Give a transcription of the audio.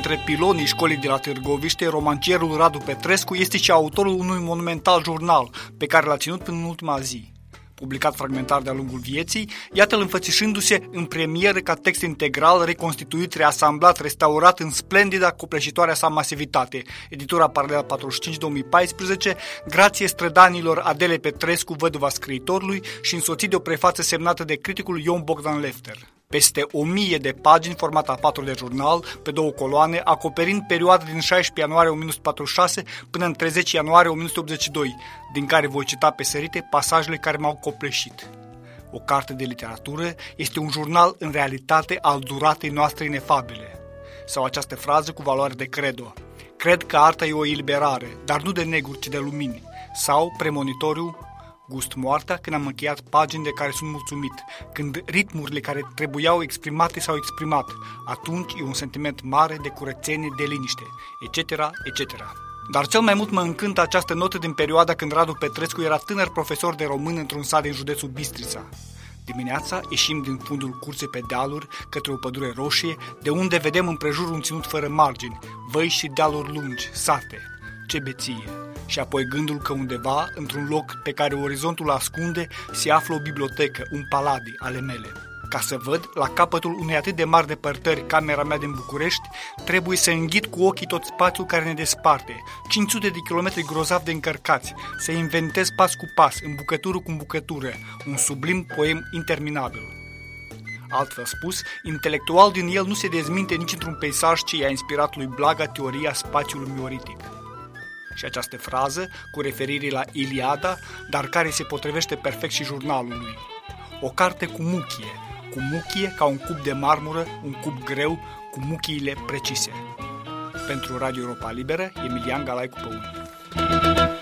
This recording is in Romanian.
dintre pilonii școlii de la Târgoviște, romancierul Radu Petrescu este și autorul unui monumental jurnal pe care l-a ținut până în ultima zi publicat fragmentar de-a lungul vieții, iată-l înfățișându-se în premieră ca text integral, reconstituit, reasamblat, restaurat în splendida copleșitoarea sa masivitate. Editura Paralela 45-2014, grație strădanilor Adele Petrescu, văduva scriitorului și însoțit de o prefață semnată de criticul Ion Bogdan Lefter peste o mie de pagini, format A4 de jurnal, pe două coloane, acoperind perioada din 16 ianuarie 1946 până în 30 ianuarie 1982, din care voi cita pe sărite pasajele care m-au copleșit. O carte de literatură este un jurnal în realitate al duratei noastre inefabile. Sau această frază cu valoare de credo. Cred că arta e o eliberare, dar nu de neguri, ci de lumini. Sau premonitoriu, gust moartea când am încheiat pagini de care sunt mulțumit, când ritmurile care trebuiau exprimate s-au exprimat. Atunci e un sentiment mare de curățenie, de liniște, etc., etc. Dar cel mai mult mă încântă această notă din perioada când Radu Petrescu era tânăr profesor de român într-un sat din județul Bistrița. Dimineața ieșim din fundul curții pe dealuri către o pădure roșie, de unde vedem împrejur un ținut fără margini, văi și dealuri lungi, sate. Ce beție! Și apoi gândul că undeva, într-un loc pe care orizontul ascunde, se află o bibliotecă, un paladi ale mele. Ca să văd, la capătul unei atât de mari depărtări, camera mea din București, trebuie să înghit cu ochii tot spațiul care ne desparte, 500 de kilometri grozav de încărcați, să inventez pas cu pas, în bucătură cu bucătură, un sublim poem interminabil. Altfel spus, intelectual din el nu se dezminte nici într-un peisaj ce i-a inspirat lui Blaga teoria spațiului mioritic și această frază cu referire la Iliada, dar care se potrivește perfect și jurnalului. O carte cu muchie, cu muchie ca un cub de marmură, un cub greu, cu muchiile precise. Pentru Radio Europa Liberă, Emilian Galai cu Pământ.